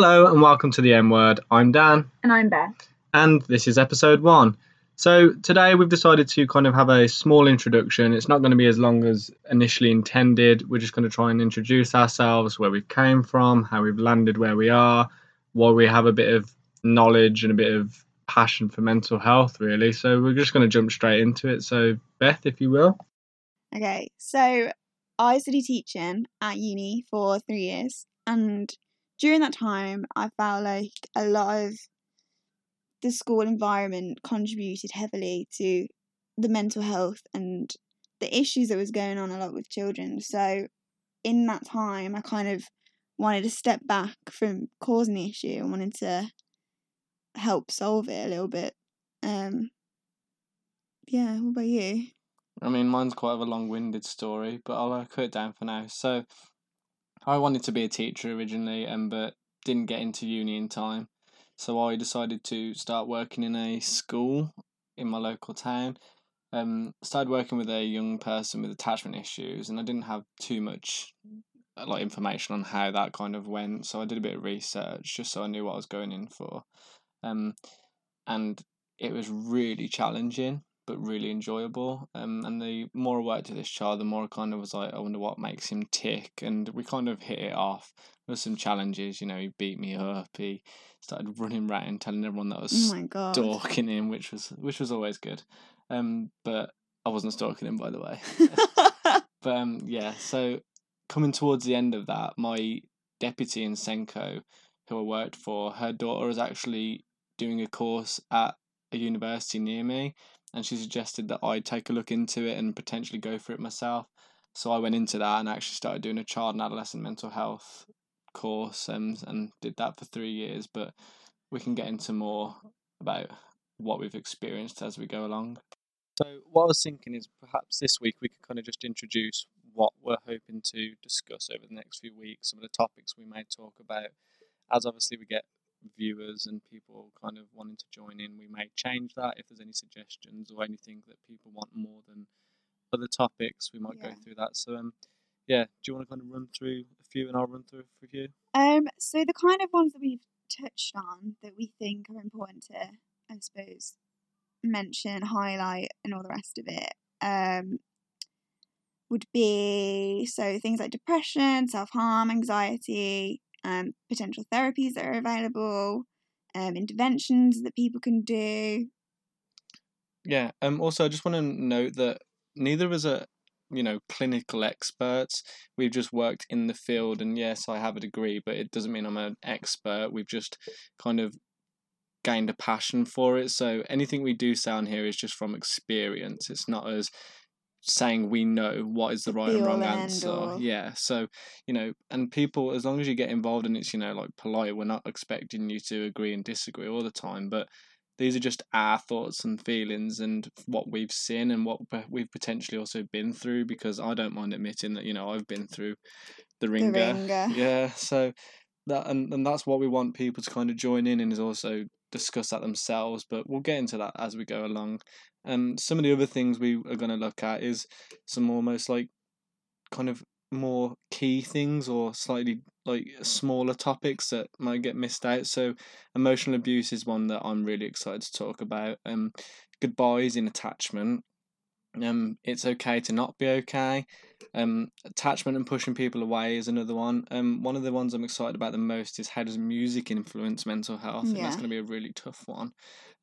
Hello and welcome to the M Word. I'm Dan, And I'm Beth. and this is episode one. So today we've decided to kind of have a small introduction. It's not going to be as long as initially intended. We're just going to try and introduce ourselves, where we've came from, how we've landed where we are, why we have a bit of knowledge and a bit of passion for mental health, really. So we're just going to jump straight into it. So Beth, if you will. Okay, so I studied teaching at uni for three years, and during that time, I felt like a lot of the school environment contributed heavily to the mental health and the issues that was going on a lot with children. So, in that time, I kind of wanted to step back from causing the issue and wanted to help solve it a little bit. Um, yeah, what about you? I mean, mine's quite a long-winded story, but I'll uh, cut it down for now. So, I wanted to be a teacher originally, and but didn't get into uni in time. So I decided to start working in a school in my local town. Um, started working with a young person with attachment issues, and I didn't have too much uh, like information on how that kind of went. So I did a bit of research just so I knew what I was going in for. Um, and it was really challenging but really enjoyable. Um, and the more I worked with this child, the more I kind of was like, I wonder what makes him tick. And we kind of hit it off. There were some challenges, you know, he beat me up. He started running around and telling everyone that I Oh was god. stalking him, which was which was always good. Um, but I wasn't stalking him, by the way. But um, yeah, so coming towards the end of that, my deputy in SENCO, who I worked for, her daughter is actually doing a course at a university near me, and she suggested that I take a look into it and potentially go for it myself. So I went into that and actually started doing a child and adolescent mental health course and and did that for three years. But we can get into more about what we've experienced as we go along. So what I was thinking is perhaps this week we could kind of just introduce what we're hoping to discuss over the next few weeks, some of the topics we may talk about. As obviously we get viewers and people kind of wanting to join in, we may change that if there's any suggestions or anything that people want more than other topics, we might go through that. So um yeah, do you want to kind of run through a few and I'll run through a few? Um, so the kind of ones that we've touched on that we think are important to, I suppose, mention, highlight, and all the rest of it, um, would be so things like depression, self harm, anxiety, um, potential therapies that are available, um, interventions that people can do. Yeah. Um. Also, I just want to note that neither of us are, you know, clinical experts. We've just worked in the field, and yes, I have a degree, but it doesn't mean I'm an expert. We've just kind of gained a passion for it. So anything we do sound here is just from experience. It's not as saying we know what is the right and wrong and answer. all. Yeah. So, you know, and people as long as you get involved and it's, you know, like polite, we're not expecting you to agree and disagree all the time, but these are just our thoughts and feelings and what we've seen and what we've potentially also been through because I don't mind admitting that, you know, I've been through the ringer. ringer. Yeah. So that and, and that's what we want people to kind of join in and is also discuss that themselves, but we'll get into that as we go along. And some of the other things we are going to look at is some almost like kind of more key things or slightly like smaller topics that might get missed out. So emotional abuse is one that I'm really excited to talk about. Um goodbyes in attachment. Um it's okay to not be okay. Um attachment and pushing people away is another one. Um one of the ones I'm excited about the most is how does music influence mental health? And that's going to be a really tough one.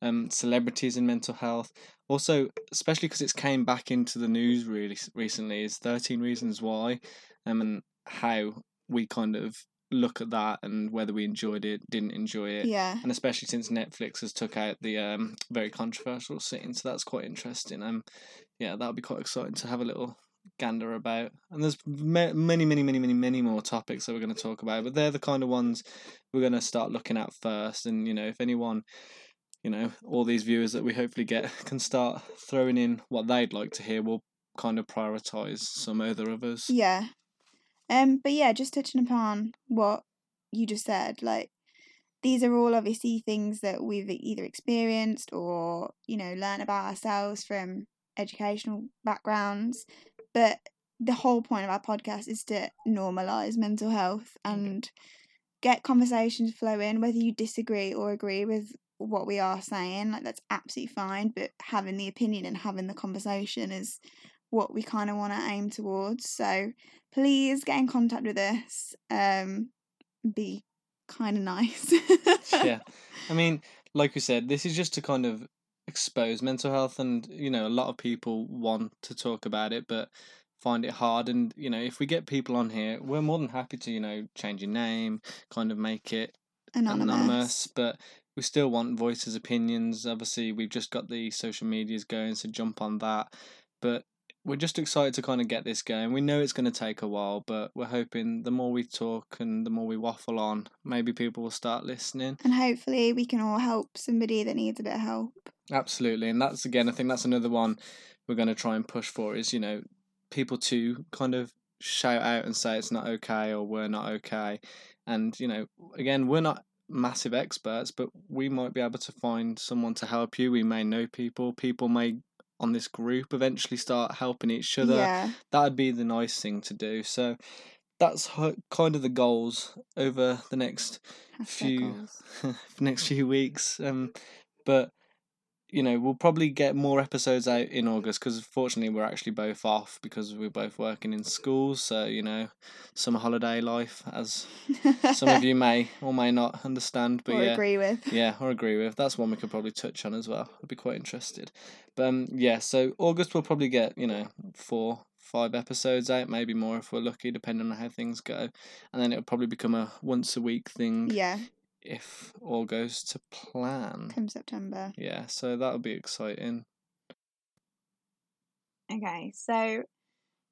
Um celebrities and mental health. Also, especially because it's came back into the news really recently is 13 reasons why um, and how we kind of look at that and whether we enjoyed it, didn't enjoy it. Yeah. And especially since Netflix has took out the um very controversial scene, so that's quite interesting. Um, yeah, that'll be quite exciting to have a little gander about. And there's many, many, many, many, many more topics that we're going to talk about, but they're the kind of ones we're going to start looking at first. And you know, if anyone, you know, all these viewers that we hopefully get can start throwing in what they'd like to hear, we'll kind of prioritize some over others. Yeah. Um, but yeah, just touching upon what you just said, like these are all obviously things that we've either experienced or, you know, learn about ourselves from educational backgrounds. But the whole point of our podcast is to normalize mental health and get conversations flowing, whether you disagree or agree with what we are saying, like that's absolutely fine. But having the opinion and having the conversation is what we kind of want to aim towards. So please get in contact with us. Um, be kind of nice. yeah. I mean, like we said, this is just to kind of expose mental health, and you know, a lot of people want to talk about it, but find it hard. And you know, if we get people on here, we're more than happy to you know change your name, kind of make it Anonymous. anonymous, but we still want voices, opinions. Obviously, we've just got the social medias going, so jump on that. But we're just excited to kind of get this going. We know it's going to take a while, but we're hoping the more we talk and the more we waffle on, maybe people will start listening. And hopefully we can all help somebody that needs a bit of help. Absolutely, and that's again, I think that's another one we're going to try and push for is you know people to kind of shout out and say it's not okay or we're not okay, and you know again we're not massive experts, but we might be able to find someone to help you. We may know people. People may on this group eventually start helping each other. Yeah. That'd be the nice thing to do. So that's kind of the goals over the next Hashtag few next few weeks. Um, but you know we'll probably get more episodes out in August because fortunately we're actually both off because we're both working in schools. So you know, summer holiday life, as some of you may or may not understand. But or yeah, agree with. yeah, or agree with. That's one we could probably touch on as well. I'd be quite interested. But um, yeah, so August we'll probably get you know four, five episodes out, maybe more if we're lucky, depending on how things go, and then it'll probably become a once a week thing Yeah, if all goes to plan. come September. Yeah, so that'll be exciting. Okay, so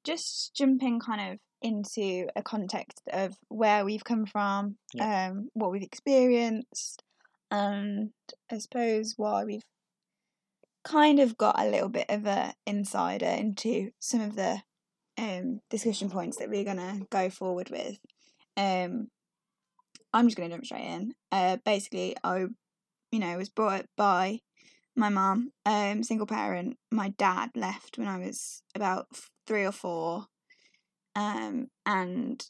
just jumping kind of into a context of where we've come from, um, what we've experienced, and I suppose why we've kind of got a little bit of a insider into some of the um discussion points that we're gonna go forward with. Um, I'm just gonna jump straight in. Uh, basically, I, you know, was brought up by my mum, um, single parent. My dad left when I was about three or four, um, and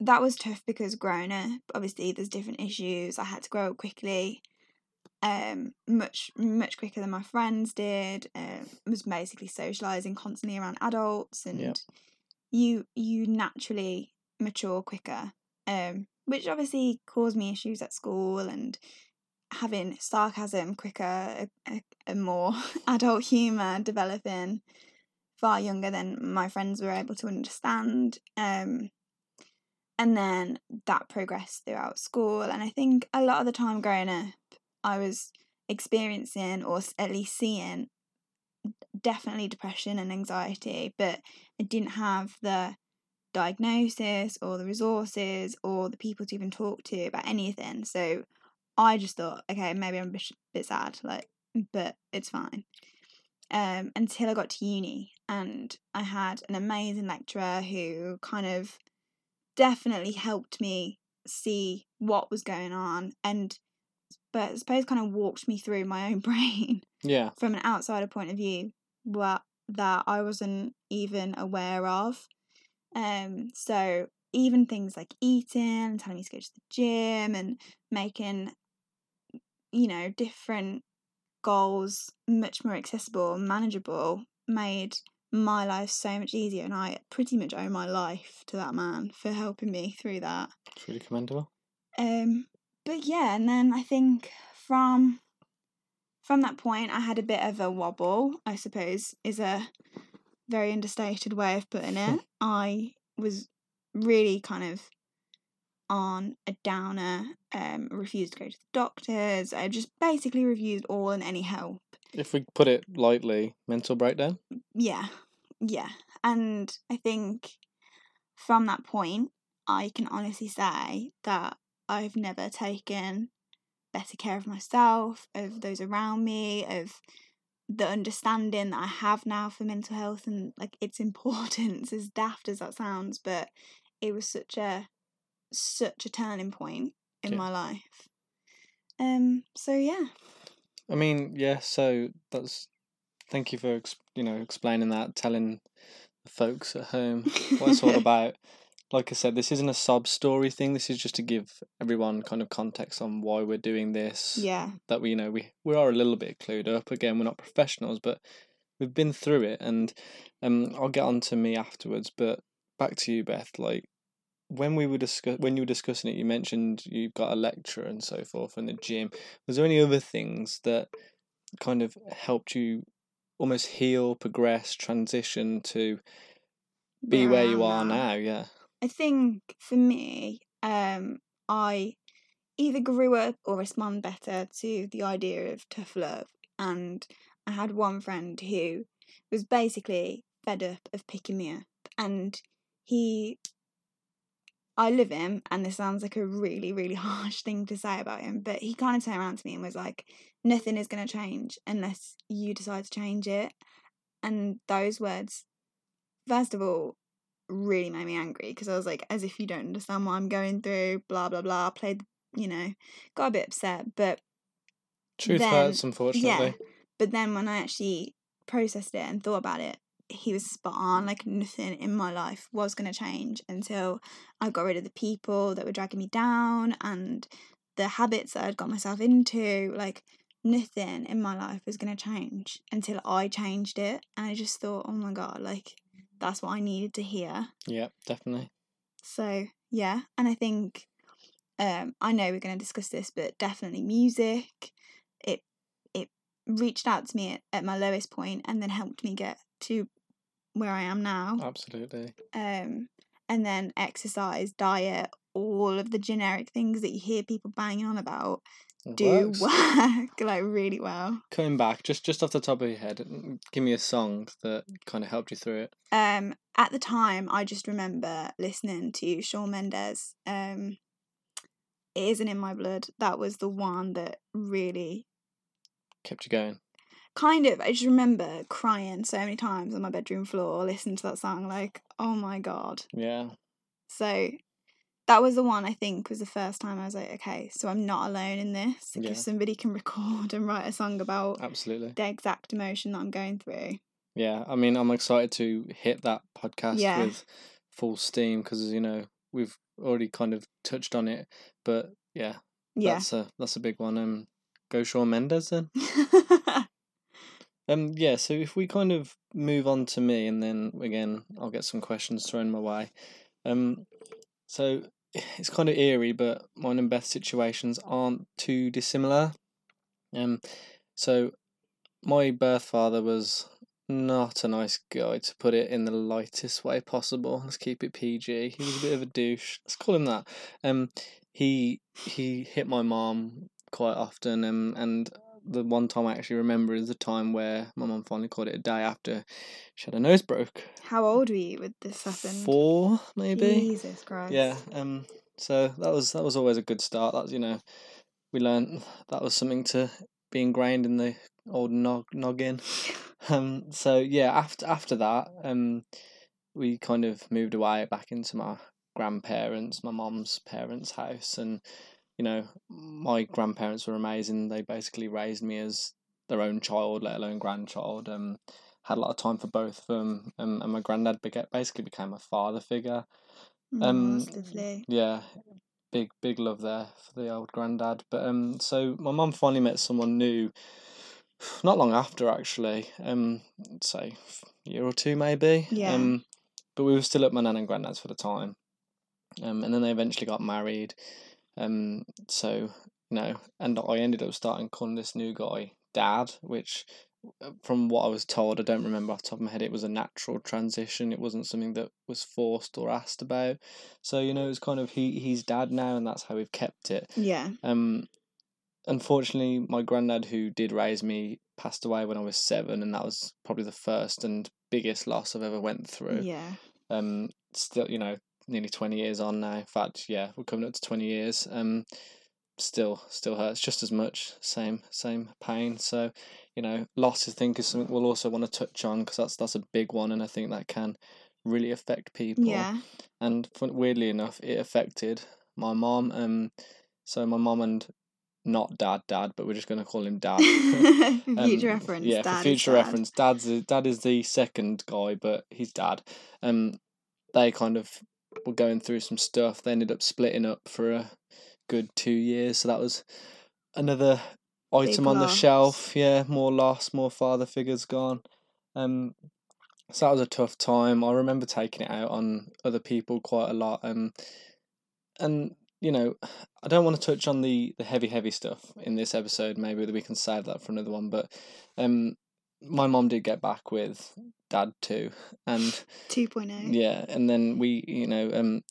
that was tough because growing up, obviously, there's different issues. I had to grow up quickly, um, much much quicker than my friends did. Um, was basically socializing constantly around adults, and Yeah. you you naturally mature quicker. Um, which obviously caused me issues at school and having sarcasm quicker, a, a, a more adult humour developing far younger than my friends were able to understand. Um, and then that progressed throughout school. And I think a lot of the time growing up, I was experiencing or at least seeing definitely depression and anxiety, but I didn't have the diagnosis or the resources or the people to even talk to about anything. So I just thought, okay, maybe I'm a bit, bit sad, like, but it's fine. Um, until I got to uni, and I had an amazing lecturer who kind of definitely helped me see what was going on, and but I suppose kind of walked me through my own brain Yeah, from an outsider point of view what that I wasn't even aware of. Um, so even things like eating telling me to go to the gym and making, you know, different goals much more accessible and manageable made my life so much easier and I pretty much owe my life to that man for helping me through that. it's really commendable. Um, but yeah, and then I think from from that point, I had a bit of a wobble. I suppose is a very understated way of putting it. I was really kind of on a downer. Um, refused to go to the doctors. I just basically refused all and any help. If we put it lightly, mental breakdown. Yeah, yeah. And I think from that point, I can honestly say that I've never taken better care of myself, of those around me, of the understanding that I have now for mental health and like its importance, as daft as that sounds, but it was such a such a turning point in Yeah. my life. Um. So yeah. I mean, yeah. So that's. Thank you for ex- you know explaining that, telling the folks at home what it's all about. Like I said, this isn't a sob story thing. This is just to give everyone kind of context on why we're doing this. Yeah. That we you know we we are a little bit clued up. Again, we're not professionals, but we've been through it, and um, I'll get on to me afterwards. But back to you, Beth. Like when we were discuss when you were discussing it, you mentioned you've got a lecture and so forth in the gym. Was there any other things that kind of helped you almost heal, progress, transition to be where, you are now? Yeah. I think for me, um, I either grew up or respond better to the idea of tough love. And I had one friend who was basically fed up of picking me up. And he, I love him, and this sounds like a really, really harsh thing to say about him, but he kind of turned around to me and was like, nothing is going to change unless you decide to change it. And those words, first of all, really made me angry because I was like, as if you don't understand what I'm going through, blah, blah, blah. Played, you know, got a bit upset. But Truth Then- hurts, unfortunately. Yeah, but then when I actually processed it and thought about it, he was spot on. Like nothing in my life was going to change until I got rid of the people that were dragging me down and the habits that I'd got myself into. Like nothing in my life was going to change until I changed it. And I just thought, oh my God, like that's what I needed to hear. Yeah, definitely. So yeah, and I think um I know we're going to discuss this, but definitely music. It it reached out to me at, at my lowest point and then helped me get to where I am now. Absolutely. Um and then exercise, diet, all of the generic things that you hear people banging on about It do works. work like really well. Coming back, just just off the top of your head, mm, give me a song that kind of helped you through it. Um at the time I just remember listening to Shawn Mendes. Um it isn't in my blood. That was the one that really Kept you going. kind of I just remember crying so many times on my bedroom floor listening to that song like oh my god. Yeah. So that was the one I think was the first time I was like okay, so I'm not alone in this. Like Yeah. if somebody can record and write a song about Absolutely. the exact emotion that I'm going through. Yeah. I mean, I'm excited to hit that podcast Yeah. with full steam because you know we've already kind of touched on it, but yeah, Yeah. that's a that's a big one. Um, go Shawn Mendes then. Um, yeah, so if we kind of move on to me, and then again, I'll get some questions thrown my way. Um, so it's kind of eerie, but mine and Beth's situations aren't too dissimilar. Um, so my birth father was not a nice guy, to put it in the lightest way possible. Let's keep it PG. He was a bit of a douche. Let's call him that. Um, he he hit my mom quite often, um, and the one time I actually remember is the time where my mum finally caught it a day after she had her nose broke. How old were you with this happened? Four, maybe. Jesus Christ. Yeah. Um. So that was that was always a good start. That's you know, we learned that was something to be ingrained in the old nog noggin. Um. So yeah. After after that, um, we kind of moved away back into my grandparents, my mom's parents' house, and you know, my grandparents were amazing. They basically raised me as their own child, let alone grandchild. Um, had a lot of time for both of them, um, and my granddad basically became a father figure. Oh, Um, lovely. Yeah, big big love there for the old granddad. But um, so my mum finally met someone new, not long after actually. Um, say a year or two maybe. Yeah. Um, but we were still at my nan and granddad's for the time. Um, and then they eventually got married. Um, so you know, and I ended up starting calling this new guy Dad, which uh, from what I was told, I don't remember off the top of my head, it was a natural transition. It wasn't something that was forced or asked about. So, you know, it's kind of he he's dad now and that's how we've kept it. Yeah. Um unfortunately my granddad who did raise me passed away when I was seven and that was probably the first and biggest loss I've ever went through. Yeah. Um still, you know, nearly twenty years on now. In fact, yeah, we're coming up to twenty years. Um still still hurts just as much same same pain so you know loss i think is something we'll also want to touch on because that's that's a big one and i think that can really affect people Yeah. and weirdly enough it affected my mom um so my mom and not dad dad but we're just going to call him dad Um, future reference. yeah dad for future dad. reference dad's the, dad is the second guy but he's dad um they kind of were going through some stuff. They ended up splitting up for a good two years, so that was another item on the shelf. Yeah, more loss, more father figures gone. Um, so that was a tough time. I remember taking it out on other people quite a lot. Um, and you know, I don't want to touch on the the heavy, heavy stuff in this episode. Maybe that we can save that for another one. But um, my mom did get back with dad too, and 2.0. yeah, and then we, you know, um,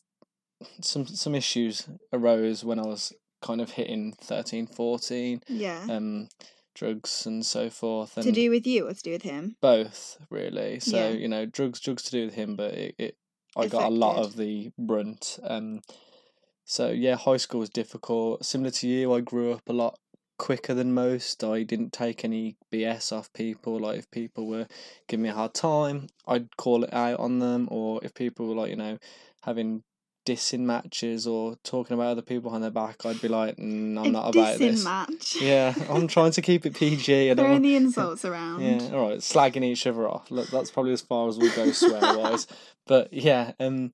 some some issues arose when I was kind of hitting 13, 14, Yeah. um, drugs and so forth, and to do with you or to do with him? both really. So Yeah. you know, drugs, drugs to do with him, but it, it I got a lot of the brunt. Um, so yeah, high school was difficult. Similar to you, I grew up a lot quicker than most. I didn't take any BS off people. Like if people were giving me a hard time, I'd call it out on them. Or if people were like you know having dissing matches or talking about other people behind their back, I'd be like, mm, I'm a not about this. match. Yeah, I'm trying to keep it PG. I don't want the insults around. yeah, all right, slagging each other off. Look, that's probably as far as we'll go swear wise. But yeah, um,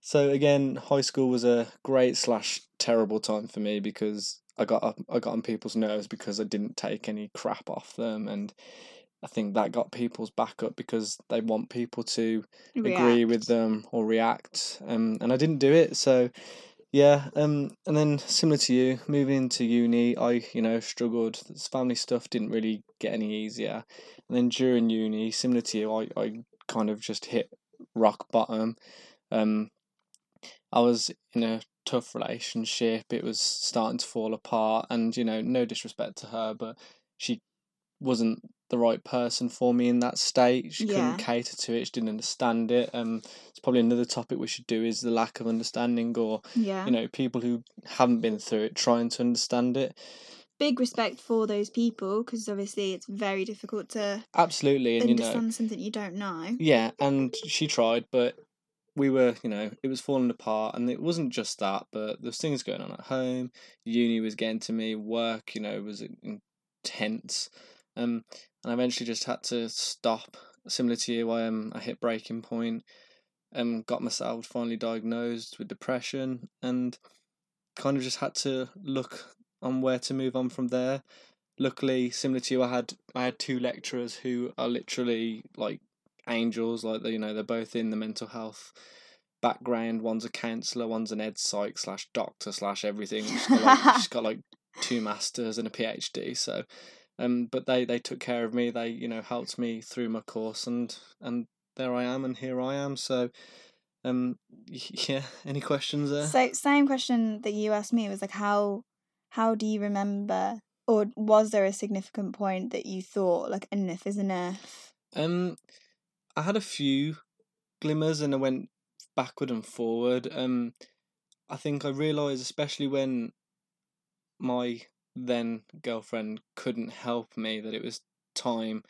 so again, high school was a great slash terrible time for me because I got up, I got on people's nerves because I didn't take any crap off them, and I think that got people's back up because they want people to agree with them or react, um, and I didn't do it. So yeah, um, and then similar to you, moving into uni, I you know struggled. This family stuff didn't really get any easier, and then during uni, similar to you, I I kind of just hit rock bottom. Um, I was in a tough relationship. It was starting to fall apart, and you know, no disrespect to her, but she wasn't the right person for me in that state. She Yeah. couldn't cater to it. She didn't understand it. Um, it's probably another topic we should do is the lack of understanding, or Yeah. you know, people who haven't been through it trying to understand it. Big respect for those people because obviously it's very difficult to Absolutely, and you know, understand something you don't know. Yeah, and she tried, but we were, you know, it was falling apart, and it wasn't just that, but there's things going on at home. Uni was getting to me. Work, you know, was intense, um, and I eventually just had to stop. Similar to you, I um, I hit breaking point, um, got myself finally diagnosed with depression, and kind of just had to look on where to move on from there. Luckily, similar to you, I had I had two lecturers who are literally like angels like they you know they're both in the mental health background. One's a counsellor one's an ed psych slash doctor slash everything. She's got, like, she's got like two masters and a phd so um but they they took care of me. They you know helped me through my course and and there i am and here i am. So um yeah any questions there? So same question that you asked me was like how how do you remember or was there a significant point that you thought like enough is enough? Um, I had a few glimmers and I went backward and forward. Um, I think I realised, especially when my then girlfriend couldn't help me, that it was time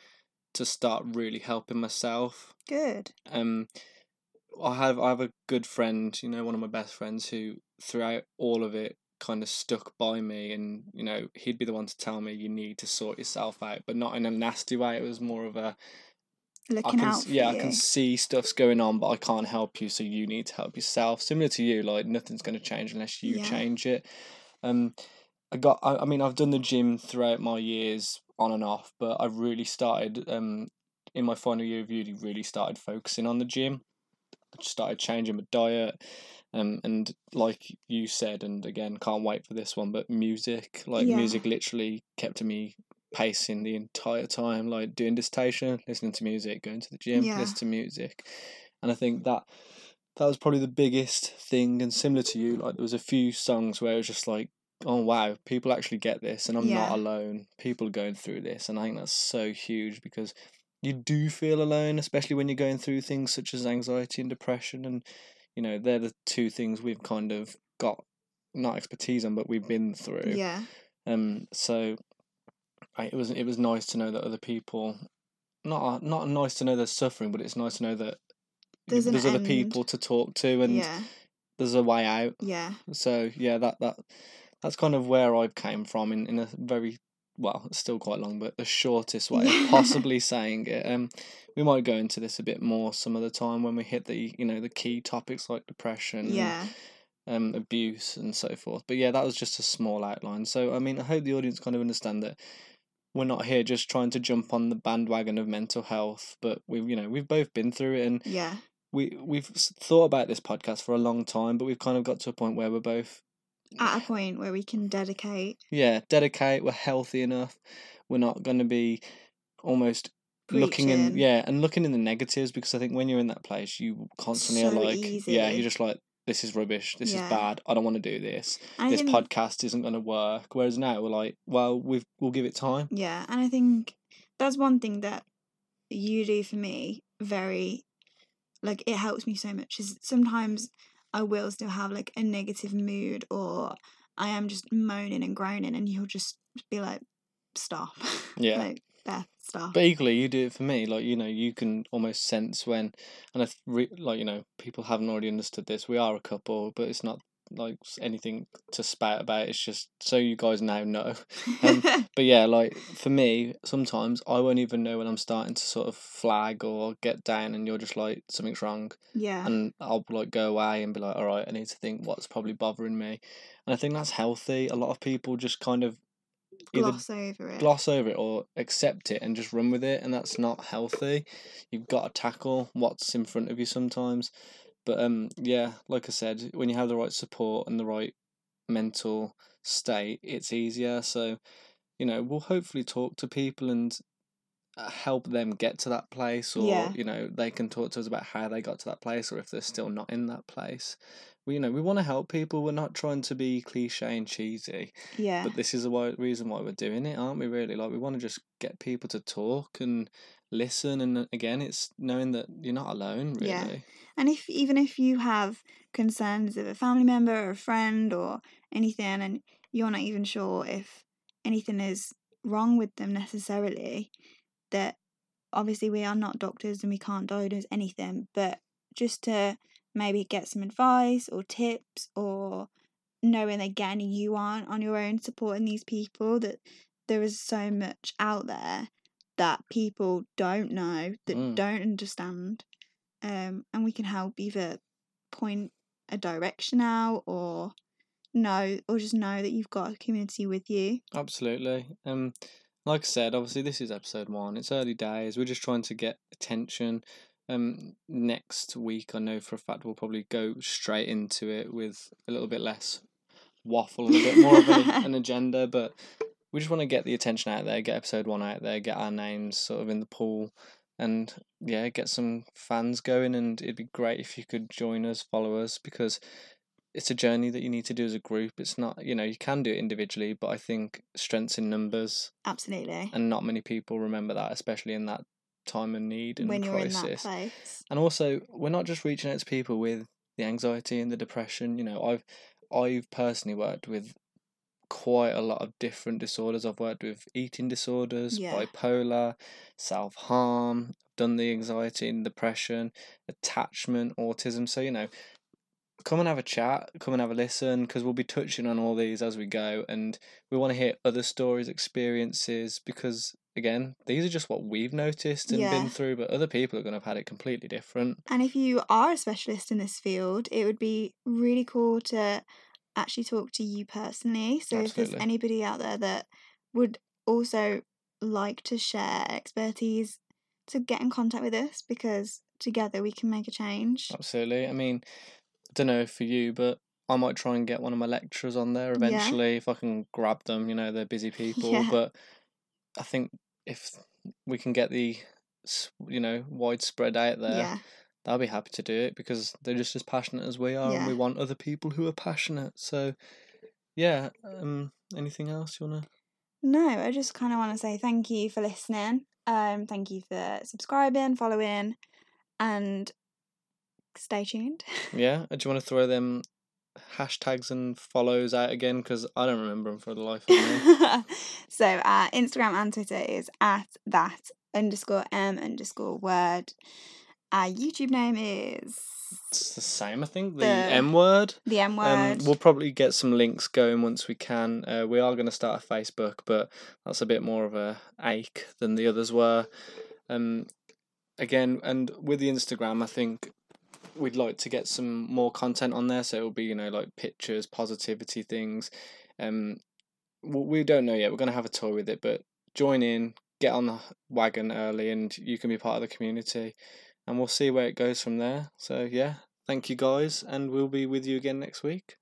to start really helping myself. Good. Um, I have I have a good friend, you know, one of my best friends who throughout all of it kind of stuck by me and you know he'd be the one to tell me you need to sort yourself out but not in a nasty way it was more of a I Looking can out yeah, you. I can see stuff's going on, but I can't help you, so you need to help yourself. Similar to you, like nothing's going to change unless you Yeah. change it. Um, I got. I, I mean, I've done the gym throughout my years on and off, but I've really started. Um, in my final year of uni, really started focusing on the gym. I started changing my diet. Um, and like you said, and again, can't wait for this one. But music, like Yeah. music, literally kept me pacing the entire time, like doing dissertation, listening to music, going to the gym, Yeah. listen to music. And I think that that was probably the biggest thing and similar to you, like there was a few songs where it was just like, Oh wow, people actually get this and I'm Yeah. not alone. People are going through this and I think that's so huge because you do feel alone, especially when you're going through things such as anxiety and depression and you know, they're the two things we've kind of got not expertise on but we've been through. Yeah. Um, so it was it was nice to know that other people, not not nice to know they're suffering, but it's nice to know that There's an other end. people to talk to and yeah. there's a way out. Yeah. So yeah, that that that's kind of where I've came from in, in a very well, it's still quite long, but the shortest way of possibly saying it. Um, we might go into this a bit more some other time when we hit the you know the key topics like depression, and, Yeah. Um, abuse, and so forth. But yeah, that was just a small outline. So I mean, I hope the audience kind of understand that we're not here just trying to jump on the bandwagon of mental health, but we've you know we've both been through it, and Yeah. we we've thought about this podcast for a long time, but we've kind of got to a point where we're both At a point where we can dedicate yeah dedicate. We're healthy enough. We're not going to be almost looking in yeah and looking in the negatives because I think when you're in that place, you constantly are So like yeah, you're just like this is rubbish. This Yeah. is bad. I don't want to do this. And this think- podcast isn't going to work. Whereas now we're like, well, we've we'll give it time. Yeah, and I think that's one thing that you do for me very like it helps me so much is sometimes I will still have like a negative mood or I am just moaning and groaning and you'll just be like stop. Yeah. like Beth, stop. But equally, you do it for me. Like you know, you can almost sense when, and I re- like you know, people haven't already understood this. We are a couple, but it's not like anything to spout about. It's just so you guys now know. Um, but yeah, like for me, sometimes I won't even know when I'm starting to sort of flag or get down, and you're just like something's wrong, yeah. and I'll like go away and be like, all right, I need to think what's probably bothering me, and I think that's healthy. A lot of people just kind of Gloss over it. gloss over it or accept it and just run with it and that's not healthy. You've got to tackle what's in front of you sometimes. But um yeah like i said when you have the right support and the right mental state it's easier. So you know we'll hopefully talk to people and help them get to that place or Yeah. you know they can talk to us about how they got to that place or if they're still not in that place we you know we want to help people we're not trying to be cliche and cheesy yeah. but this is the why, reason why we're doing it, aren't we? Really, like we want to just get people to talk and listen, and uh, again, it's knowing that you're not alone. Really, Yeah. And if even if you have concerns of a family member or a friend or anything, and you're not even sure if anything is wrong with them necessarily, that obviously we are not doctors and we can't diagnose anything, but just to maybe get some advice or tips or knowing again you aren't on your own supporting these people that there is so much out there that people don't know that Mm. don't understand um, and we can help either point a direction out or know or just know that you've got a community with you absolutely. Um, like I said, obviously this is episode one. It's early days. We're just trying to get attention. Um, next week, I know for a fact we'll probably go straight into it with a little bit less waffle and a bit more of an, an agenda, but we just want to get the attention out there, get episode one out there, get our names sort of in the pool, and yeah, get some fans going. And it'd be great if you could join us, follow us, because it's a journey that you need to do as a group. It's not, you know, you can do it individually, but I think strengths in numbers, absolutely and not many people remember that, especially in that time of need and when you're in that crisis. place And also, we're not just reaching out to people with the anxiety and the depression. You know, I've I've personally worked with quite a lot of different disorders. I've worked with eating disorders, Yeah. bipolar, self harm, done the anxiety and depression, attachment, autism. So you know, come and have a chat, come and have a listen, because we'll be touching on all these as we go, and we want to hear other stories, experiences, because again, these are just what we've noticed and Yeah. been through, but other people are going to have had it completely different. And if you are a specialist in this field, it would be really cool to actually talk to you personally. So if there's anybody out there that would also like to share expertise, to get in contact with us because together we can make a change. Absolutely. I mean, don't know for you, but I might try and get one of my lecturers on there eventually if I can grab them. You know, they're busy people, Yeah. but I think if we can get the you know widespread out there, yeah. they'll be happy to do it because they're just as passionate as we are, and we want other people who are passionate. So, yeah. Um, anything else you wanna? No, I just kind of want to say thank you for listening. Um, thank you for subscribing, following, and stay tuned. Yeah. Do you want to throw them hashtags and follows out again? Because I don't remember them for the life of me. so our Instagram and Twitter is at that underscore m underscore word. Our YouTube name is It's the same, I think. The, The M word. the M Um, word. we'll probably get some links going once we can. Uh, we are going to start a Facebook, but that's a bit more of a ache than the others were. Um, again, and with the Instagram, I think we'd like to get some more content on there. So it'll be you know like pictures, positivity things. Um, we don't know yet. We're going to have a tour with it, but join in, get on the wagon early, and you can be part of the community. And we'll see where it goes from there. So yeah, thank you guys, and we'll be with you again next week.